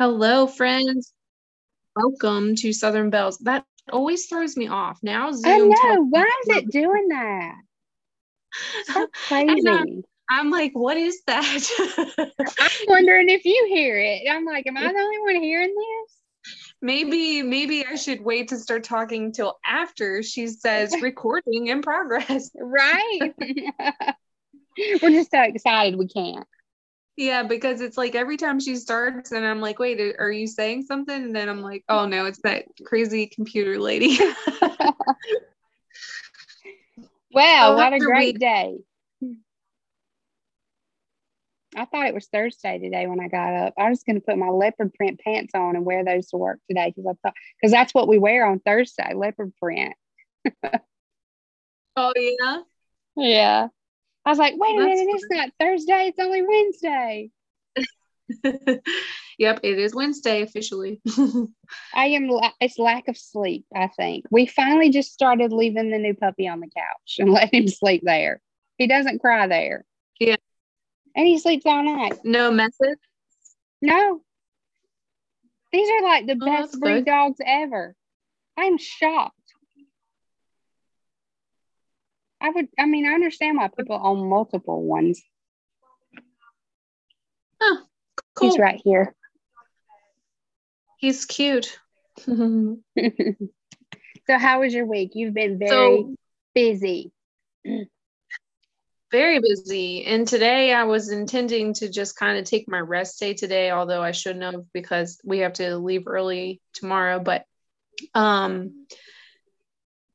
Hello, friends. Welcome to Southern Bells. That always throws me off. Now Zoom. I know. Why is it doing that? So crazy. I'm, I'm like, what is that? I'm wondering if you hear it. I'm like, am I the only one hearing this? maybe, maybe I should wait to start talking till after she says recording in progress. Right? We're just so excited we can't. Yeah, because it's like every time she starts, and I'm like, wait, are you saying something? And then I'm like, oh no, it's that crazy computer lady. Well, So what a great we- day. I thought it was Thursday today when I got up. I was going to put my leopard print pants on and wear those to work today because I thought because that's what we wear on Thursday, leopard print. oh yeah. Yeah. I was like, wait a That's minute, it's not Thursday, it's only Wednesday. yep, it is Wednesday officially. I am. La- it's lack of sleep. I think we finally just started leaving the new puppy on the couch and letting him sleep there. He doesn't cry there. Yeah. and he sleeps all night. no message. No, these are like the Oh, best breed dogs ever. I'm shocked. I would. I mean, I understand why people own multiple ones. Oh, cool. He's right here. He's cute. so so, how was your week? You've been very busy. very busy. And today I was intending to just kind of take my rest day today, although I shouldn't have because we have to leave early tomorrow. But um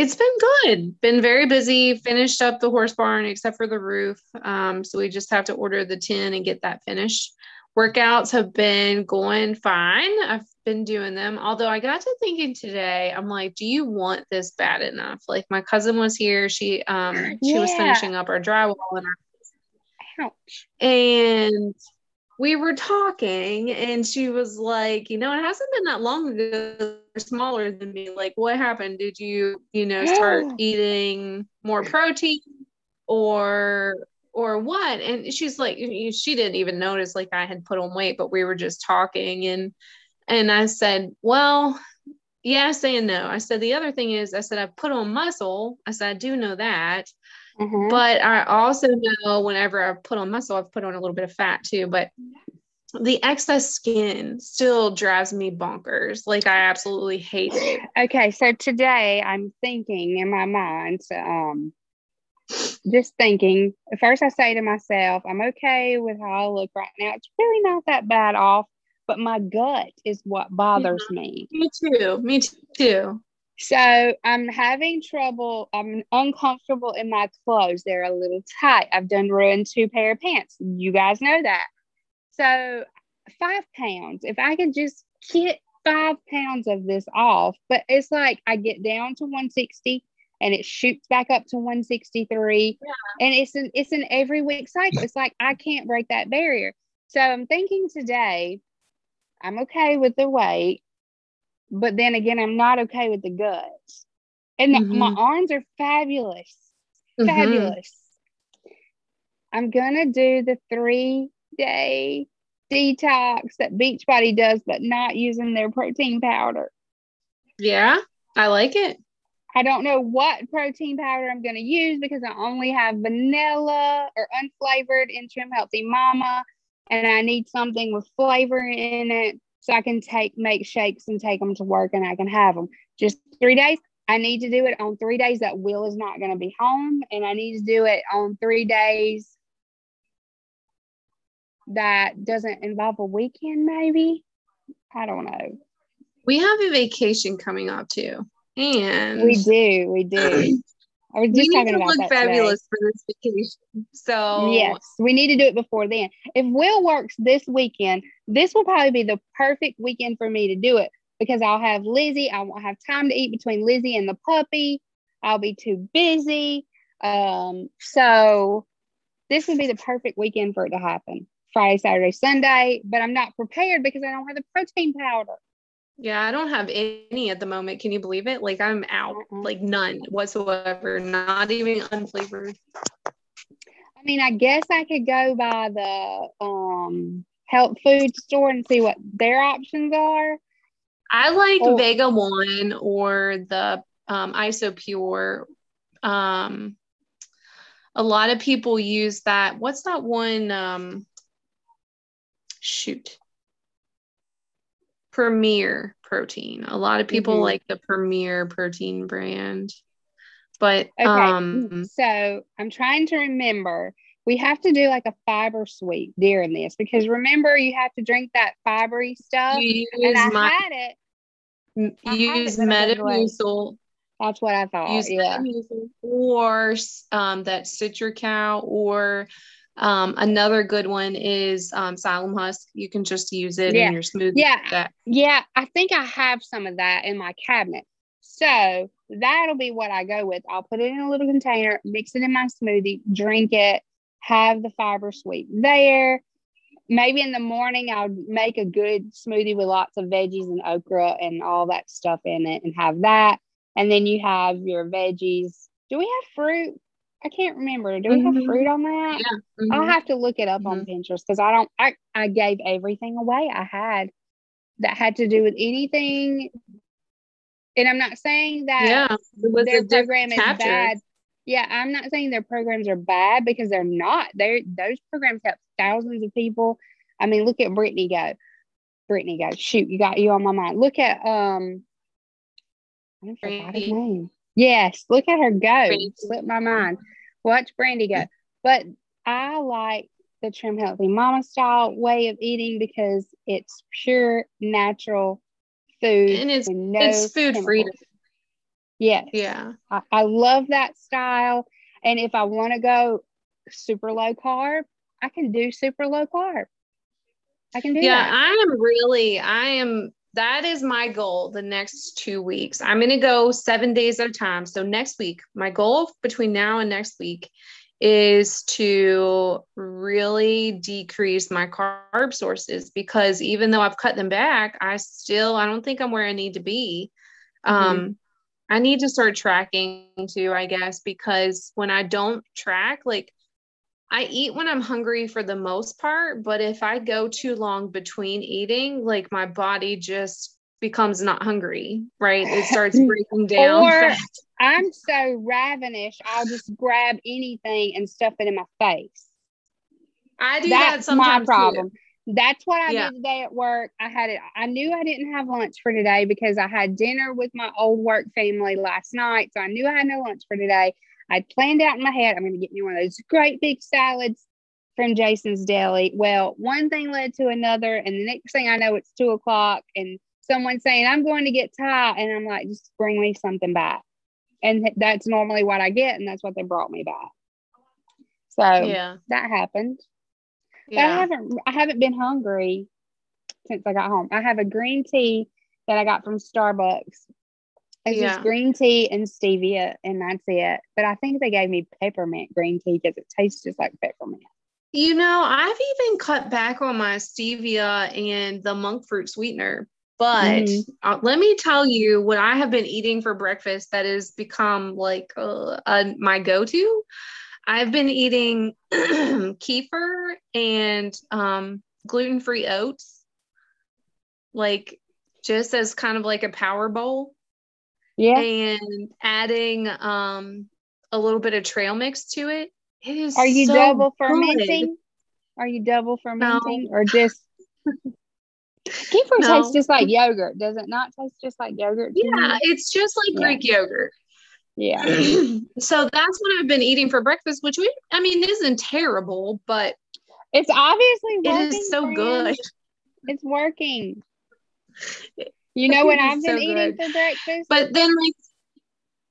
it's been good. Been very busy. Finished up the horse barn except for the roof. Um, so we just have to order the tin and get that finished. Workouts have been going fine. I've been doing them. Although I got to thinking today, I'm like, do you want this bad enough? Like my cousin was here. She um she was finishing up our drywall and our Ouch. and we were talking and she was like you know it hasn't been that long ago smaller than me. Like what happened? Did you you know start eating more protein or or what? And she's like she didn't even notice like i had put on weight but we were just talking and and i said well yes and no. I said the other thing is i said i've put on muscle. I said i do know that Mhm. but I also know whenever I put on muscle, I've put on a little bit of fat too. But the excess skin still drives me bonkers. Like I absolutely hate it. Okay, so today I'm thinking in my mind, um, just thinking. At first, I say to myself, I'm okay with how I look right now. It's really not that bad off, but my gut is what bothers me. Me too. Me too. So I'm having trouble. I'm uncomfortable in my clothes. They're a little tight. I've done ruined two pair of pants. You guys know that. So five pounds. If I could just get five pounds of this off, but it's like I get down to 160 and it shoots back up to 163. And it's an it's an every week cycle. It's like I can't break that barrier. So I'm thinking today, I'm okay with the weight but then again, I'm not okay with the guts. And the- my arms are fabulous, Mhm. fabulous. I'm gonna do the three day detox that Beachbody does, but not using their protein powder. Yeah, I like it. I don't know what protein powder I'm going to use because I only have vanilla or unflavored Trim Healthy Mama, and I need something with flavor in it so I can take make shakes and take them to work and I can have them. Just three days. I need to do it on three days that Will is not going to be home, and I need to do it on three days that doesn't involve a weekend, maybe. I don't know. We have a vacation coming up too. And We do, we do. I was we just need talking to about look that today. fabulous for this vacation. So Yes, we need to do it before then. If Will works this weekend, this will probably be the perfect weekend for me to do it because I'll have Lizzie. I won't have time to eat between Lizzie and the puppy. I'll be too busy. Um, so this would be the perfect weekend for it to happen. Friday, Saturday, Sunday, but I'm not prepared because I don't have the protein powder. Yeah, I don't have any at the moment. Can you believe it? Like I'm out, like none whatsoever, not even unflavored. I mean, I guess I could go by the um health food store and see what their options are. I like oh. Vega One or the um, Isopure. Um, a lot of people use that. What's that one? Um, shoot. Premier protein. A lot of people mm-hmm. like the Premier protein brand. But okay. um so I'm trying to remember. We have to do like a fiber sweep during this because remember you have to drink that fibery stuff. and I my, had it. I use Metamucil. That's what I thought. Use yeah. Or um, that Citrucel or um, another good one is um, husk. You can just use it yeah. in your smoothie. Yeah, yeah. I think I have some of that in my cabinet. So that'll be what I go with. I'll put it in a little container, mix it in my smoothie, drink it, have the fiber sweep there. Maybe in the morning, I'll make a good smoothie with lots of veggies and okra and all that stuff in it and have that. And then you have your veggies. Do we have fruit? I can't remember. Do we mm-hmm. have fruit on that? Yeah. Mm-hmm. I'll have to look it up mm-hmm. on Pinterest because I don't. I I gave everything away I had that had to do with anything. And I'm not saying that yeah, their program is bad. Yeah, I'm not saying their programs are bad because they're not. They're those programs help thousands of people. I mean, look at Brittany go. Brittany go. Shoot, you got you on my mind. Look at um. I forgot his name. Yes, look at her go. Brandy. Slipped my mind. Watch Brandy go. But I like the Trim Healthy Mama style way of eating because it's pure natural food and it's no it's food freedom. Yes. Yeah. I, I love that style. And if I want to go super low carb, I can do super low carb. I can do yeah, that. I am really, I am that is my goal the next two weeks. I'm going to go seven days at a time. So, next week, my goal between now and next week is to really decrease my carb sources because even though I've cut them back, I still, I don't think I'm where I need to be. Mm-hmm. Um, I need to start tracking too, I guess, because when I don't track, like I eat when I'm hungry for the most part, but if I go too long between eating, like my body just becomes not hungry, right? It starts breaking down. or I'm so ravenous, I'll just grab anything and stuff it in my face. I do That's that sometimes. my problem. Too. That's what I yeah. did today at work. I had it. I knew I didn't have lunch for today because I had dinner with my old work family last night. So I knew I had no lunch for today. I planned out in my head, I'm going to get me one of those great big salads from Jason's Deli. Well, one thing led to another, and the next thing I know, it's two o'clock, and someone saying, I'm going to get Thai. And I'm like, just bring me something back. And that's normally what I get, and that's what they brought me back. So yeah, that happened. Yeah. I haven't I haven't been hungry since I got home. I have a green tea that I got from Starbucks it's yeah. just green tea and stevia, and that's it. But I think they gave me peppermint green tea because it tastes just like peppermint. You know, I've even cut back on my stevia and the monk fruit sweetener. But mm-hmm. uh, let me tell you what I have been eating for breakfast that has become like uh, uh, my go to. I've been eating kefir and um, gluten free oats, like just as kind of like a power bowl. Yeah. And adding um a little bit of trail mix to it. It is Are you so double fermenting? Good. Are you double fermenting no. or just Kefir no. tastes just like yogurt, does it not taste just like yogurt? Yeah, it's just like yeah. Greek yogurt. Yeah. so that's what I've been eating for breakfast, which we I mean isn't terrible, but it's obviously working. It is so good. It's working. You know what I've been so eating for breakfast? But then like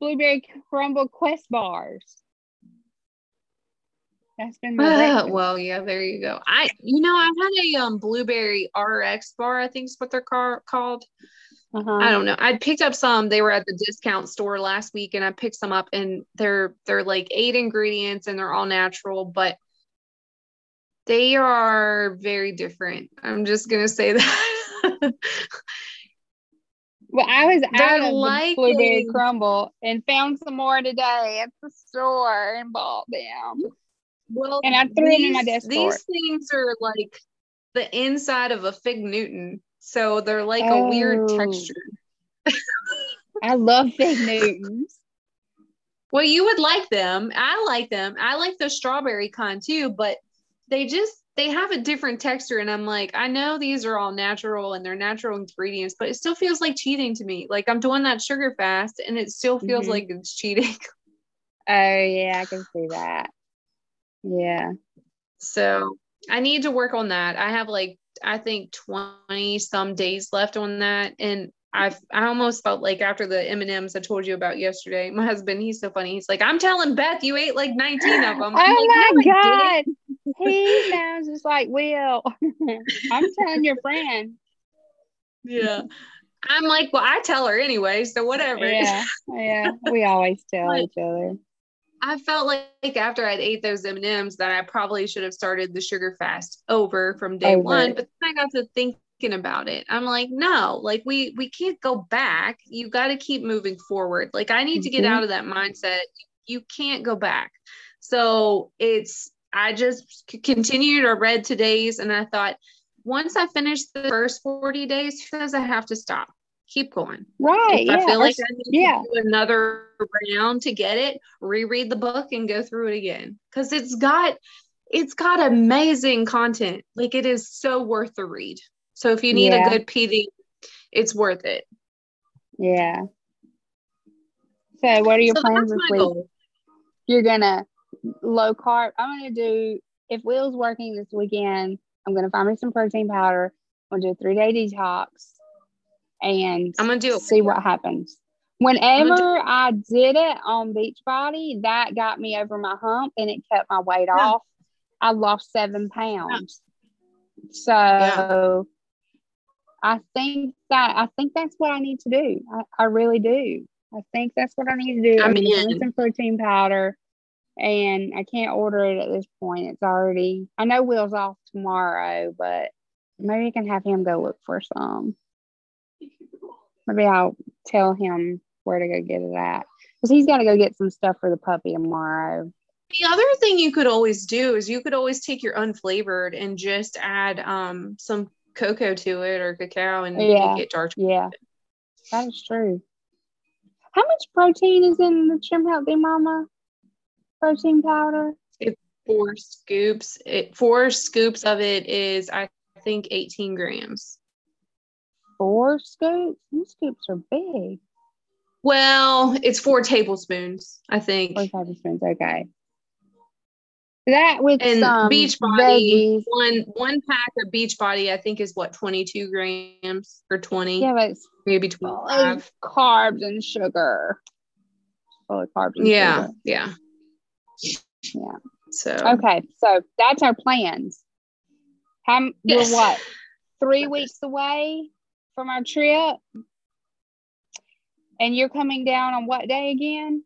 blueberry crumble quest bars. That's been my uh, well, yeah, there you go. I you know, I've had a um blueberry RX bar, I think is what they're car- called. Uh-huh. I don't know. I picked up some. They were at the discount store last week, and I picked some up, and they're they're like eight ingredients, and they're all natural, but they are very different. I'm just gonna say that. Well, I was out of the blueberry crumble and found some more today at the store and bought them. Well, and I threw these, them in my desk. These things are like the inside of a fig Newton. So they're like oh. a weird oh. texture. I love fig Newtons. Well, you would like them. I like them. I like the strawberry kind too, but they just they have a different texture and I'm like, I know these are all natural and they're natural ingredients, but it still feels like cheating to me. Like I'm doing that sugar fast and it still feels mm-hmm. like it's cheating. Oh yeah, I can see that. Yeah. So I need to work on that. I have like I think 20 some days left on that and I I almost felt like after the M and M's I told you about yesterday, my husband he's so funny. He's like, I'm telling Beth you ate like 19 of them. Oh I'm oh like, my no, god, he sounds just like Will. I'm telling your friend. Yeah, I'm like, well, I tell her anyway, so whatever. Yeah, yeah, we always tell each other. I felt like after I'd ate those M and M's that I probably should have started the sugar fast over from day over. one. But then I got to thinking about it. I'm like, no, like we we can't go back. You got to keep moving forward. Like I need mm-hmm. to get mm-hmm. out of that mindset. You can't go back. So it's I just continued or read today's, and I thought once I finish the first 40 days, because I have to stop keep going. Right. If yeah. I feel like I need yeah. to do another round to get it, reread the book and go through it again. Cause it's got it's got amazing content. Like it is so worth the read. So if you need yeah. a good PD, it's worth it. Yeah. So what are your so plans this week? Goal. You're gonna low carb. I'm gonna do if Will's working this weekend, I'm gonna find me some protein powder. I'm gonna do a three day detox and I'm gonna do it. See what happens. Whenever I did it on Beachbody, that got me over my hump and it kept my weight yeah. off. I lost seven pounds. Yeah. So yeah. I think that I think that's what I need to do. I, I really do. I think that's what I need to do. I mean, some protein powder, and I can't order it at this point. It's already. I know Will's off tomorrow, but maybe I can have him go look for some. Maybe I'll tell him where to go get it at because he's got to go get some stuff for the puppy tomorrow. The other thing you could always do is you could always take your unflavored and just add um, some cocoa to it or cacao and yeah. make it dark. Yeah, that is true. How much protein is in the Trim Healthy Mama protein powder? It's four scoops. It four scoops of it is I think 18 grams four scoops? These scoops are big. Well, it's four tablespoons, I think. Four tablespoons, okay. That with and some Beachbody, one one pack of Beachbody, I think is what twenty two grams or twenty. Yeah, but maybe twenty five. Carbs and sugar. Full of carbs. yeah, sugar. yeah, yeah. So okay, so that's our plans. How yes. we're what three weeks away from our trip. And you're coming down on what day again?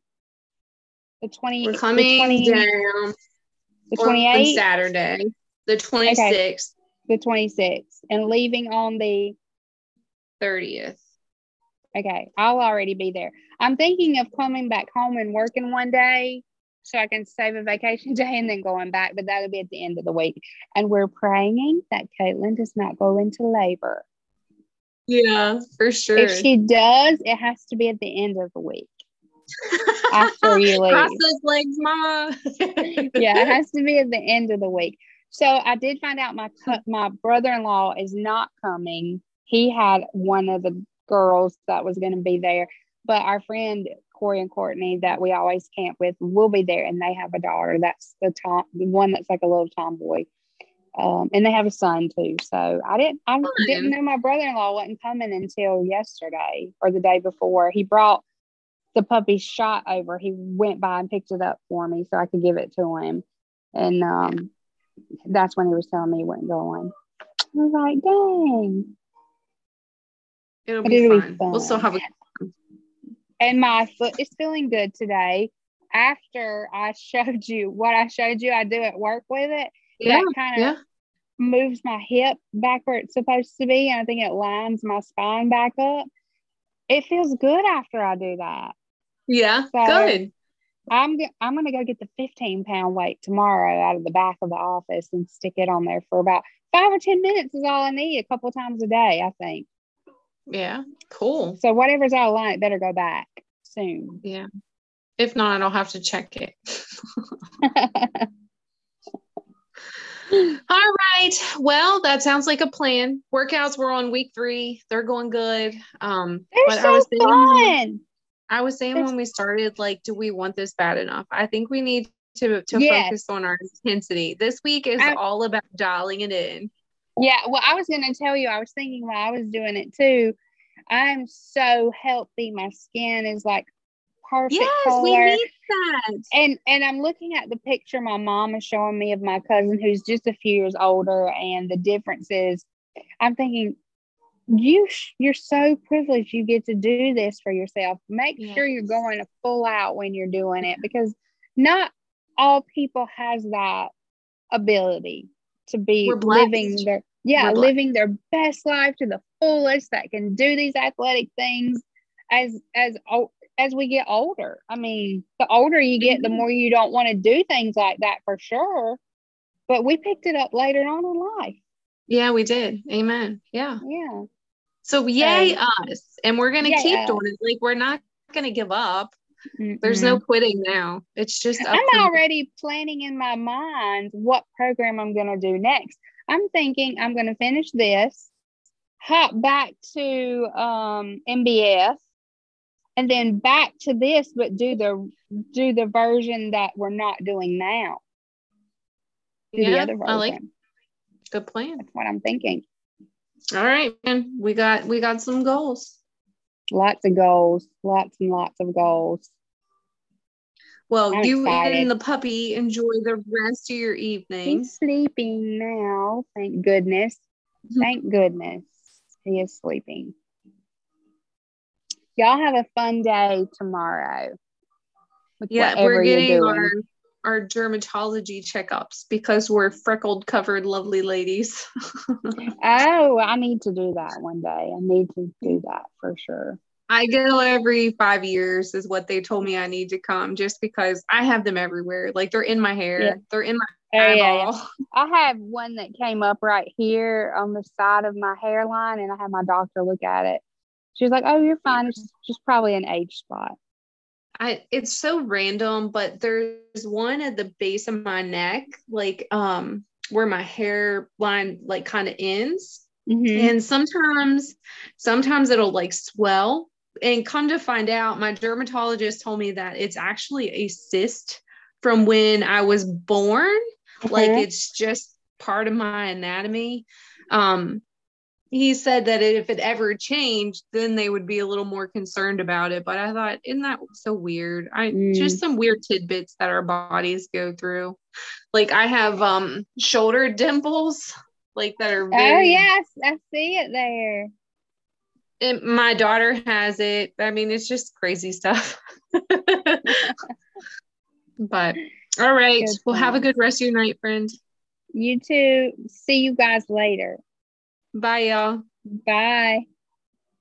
The 20. We're coming the 20, down the 28th? Saturday, the 26th. Okay. The 26th. And leaving on the 30th. Okay. I'll already be there. I'm thinking of coming back home and working one day so I can save a vacation day and then going back, but that'll be at the end of the week. And we're praying that Caitlin does not go into labor. Yeah, for sure. If she does, it has to be at the end of the week. after you leave. Cross those legs, mama. yeah, it has to be at the end of the week. So I did find out my my brother-in-law is not coming. He had one of the girls that was going to be there, but our friend Corey and Courtney that we always camp with will be there, and they have a daughter. That's the tom, the one that's like a little tomboy. Um, and they have a son too. So I didn't I Fun. didn't know my brother in law wasn't coming until yesterday or the day before. He brought the puppy shot over. He went by and picked it up for me so I could give it to him. And um, that's when he was telling me he wasn't going. I was like, dang. It'll, be, it'll fun. be, fun. We'll still have a and my foot is feeling good today. After I showed you what I showed you, I do at work with it yeah, that kind of yeah. moves my hip back where it's supposed to be. And I think it lines my spine back up. It feels good after I do that. Yeah, so good. I'm I'm gonna go get the 15 pound weight tomorrow out of the back of the office and stick it on there for about five or 10 minutes is all I need a couple times a day, I think. Yeah, cool. So whatever's out of line, better go back soon. Yeah. If not, I'll have to check it. All right. Well, that sounds like a plan. Workouts were on week three. They're going good. Um, They're but so I was saying, fun. I was saying They're when we started, like, do we want this bad enough? I think we need to to Yes. focus on our intensity. This week is I- all about dialing it in. Yeah, well, I was going to tell you, I was thinking while I was doing it too. I'm so healthy. My skin is like perfect Yes, color. we need that. and and I'm looking at the picture my mom is showing me of my cousin who's just a few years older, and the difference is, I'm thinking, you you're so privileged you get to do this for yourself. Make sure you're going to full out when you're doing it because not all people has that ability to be living their yeah We're blessed. living their best life to the fullest that can do these athletic things as as as we get older i mean the older you get the Mhm. more you don't want to do things like that for sure but we picked it up later on in life Yeah, we did. Amen. Yeah. yeah So yay Um, us. And we're gonna keep us. doing it. Like we're not gonna give up. There's no quitting now. It's just I'm to- already planning in my mind what program I'm going to do next. I'm thinking I'm going to finish this, hop back to um, MBF, and then back to this, but do the do the version that we're not doing now. Do the other version. I like good plan. That's what I'm thinking. All right, man. We got we got some goals. Lots of goals, lots and lots of goals. Well, I'm you excited. and the puppy enjoy the rest of your evening. He's sleeping now. Thank goodness. Mhm. Thank goodness he is sleeping. Y'all have a fun day tomorrow. Yeah, we're getting our our dermatology checkups because we're freckled covered lovely ladies. Oh, I need to do that one day. I need to do that for sure. I go every five years is what they told me I need to come just because I have them everywhere. Like they're in my hair, Yeah. they're in my Oh, yeah, yeah. eyeball. I have one that came up right here on the side of my hairline, and I had my doctor look at it. She was like, "Oh, you're fine. It's just probably an age spot." I it's so random, but there's one at the base of my neck, like um where my hairline like kind of ends. Mhm. And sometimes sometimes it'll like swell. And come to find out, my dermatologist told me that it's actually a cyst from when I was born. Like Mhm. it's just part of my anatomy. Um he said that if it ever changed, then they would be a little more concerned about it. But I thought, isn't that so weird? I Mm. just some weird tidbits that our bodies go through. Like I have um shoulder dimples, like that are very, Oh yes, I see it there. and my daughter has it. I mean, it's just crazy stuff. but all right. Well, have a good rest of your night, friend. You too. See you guys later. Bye, y'all. Bye.